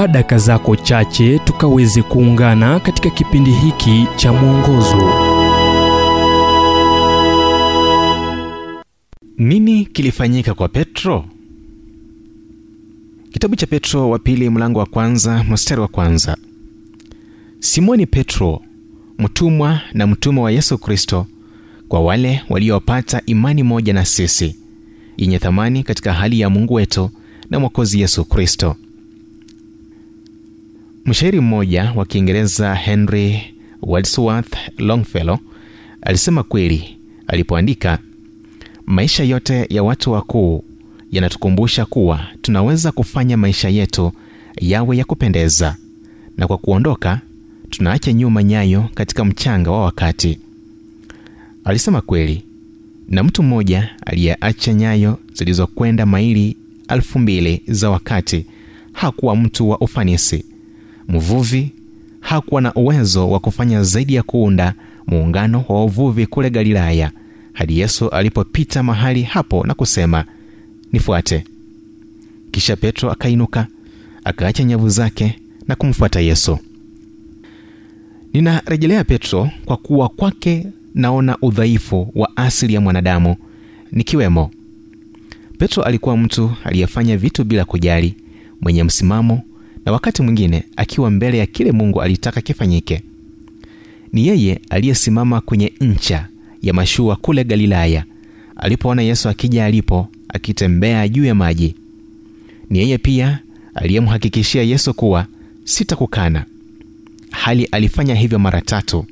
chukua daka zako chache tukaweze kuungana katika kipindi hiki cha mwongozo. Nini kilifanyika kwa petro? Kitabu cha petro wa pili mlango wa kwanza mstari wa kwanza. Simoni petro mtumwa na mtumwa wa yesu kristo kwa wale waliopata imani moja na sisi yenye thamani katika hali ya mungu wetu na mwokozi yesu kristo mshairi mmoja wa kiingereza henry wadsworth longfellow alisema kweli alipoandika maisha yote ya watu wakuu yanatukumbusha kuwa tunaweza kufanya maisha yetu yawe ya kupendeza na kwa kuondoka tunaacha nyuma nyayo katika mchanga wa wakati. Alisema kweli na mtu mmoja aliyeacha nyayo zilizokwenda maili elfu mbili za wakati hakuwa mtu wa ufanisi mvuvi hakuwa na uwezo wa kufanya zaidi ya kuunda muungano wa wavuvi kule galilaya hadi yesu alipopita mahali hapo na kusema nifuate. Kisha petro akainuka akaacha nyavu zake na kumfuata yesu. Ninarejelea petro kwa kuwa kwake naona udhaifu wa asili ya mwanadamu nikiwemo. Petro alikuwa mtu aliyefanya vitu bila kujali mwenye msimamo na wakati mwingine akiwa mbele ya kile mungu alitaka kifanyike. Ni yeye aliyesimama kwenye ncha ya mashua kule galilaya alipoona yesu akija alipo akitembea juu ya maji. Ni yeye pia aliyemhakikishia yesu kuwa sitakukana. Hali alifanya hivyo mara tatu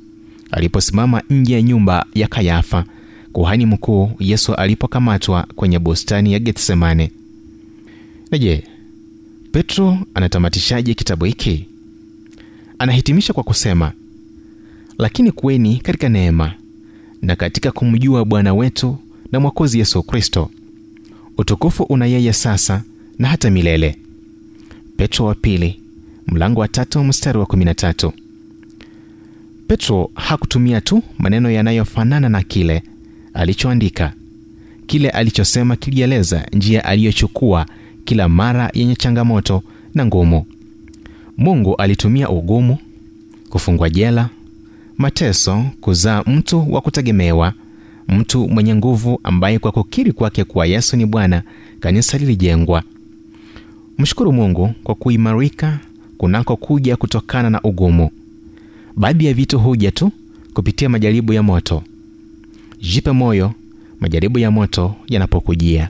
aliposimama nje ya nyumba ya kayafa kuhani mkuu yesu alipokamatwa kwenye bustani ya getsemane. Na je petro anatamatishaje kitabu hiki? Anahitimisha kwa kusema lakini kuweni katika neema na katika kumjua bwana wetu na mwokozi yesu kristo utukufu una yeye sasa na hata milele. Petro wa pili mlango wa tatu mstari wa 13 petro hakutumia tu maneno yanayofanana na kile alichoandika. Kile alichosema kilieleza njia aliyochukua kila mara yenye changamoto na ngumu. Mungu alitumia ugumu kufungwa jela mateso kuzaa mtu wa kutegemewa mtu mwenye nguvu ambaye kwa kukiri kwake kuwa yesu ni bwana kanisa lilijengwa. Mshukuru mungu kwa kuimarika kunako kuja kutokana na ugumu. Baadhi ya vitu huja tu kupitia majaribu ya moto. Jipe moyo majaribu ya moto yanapokujia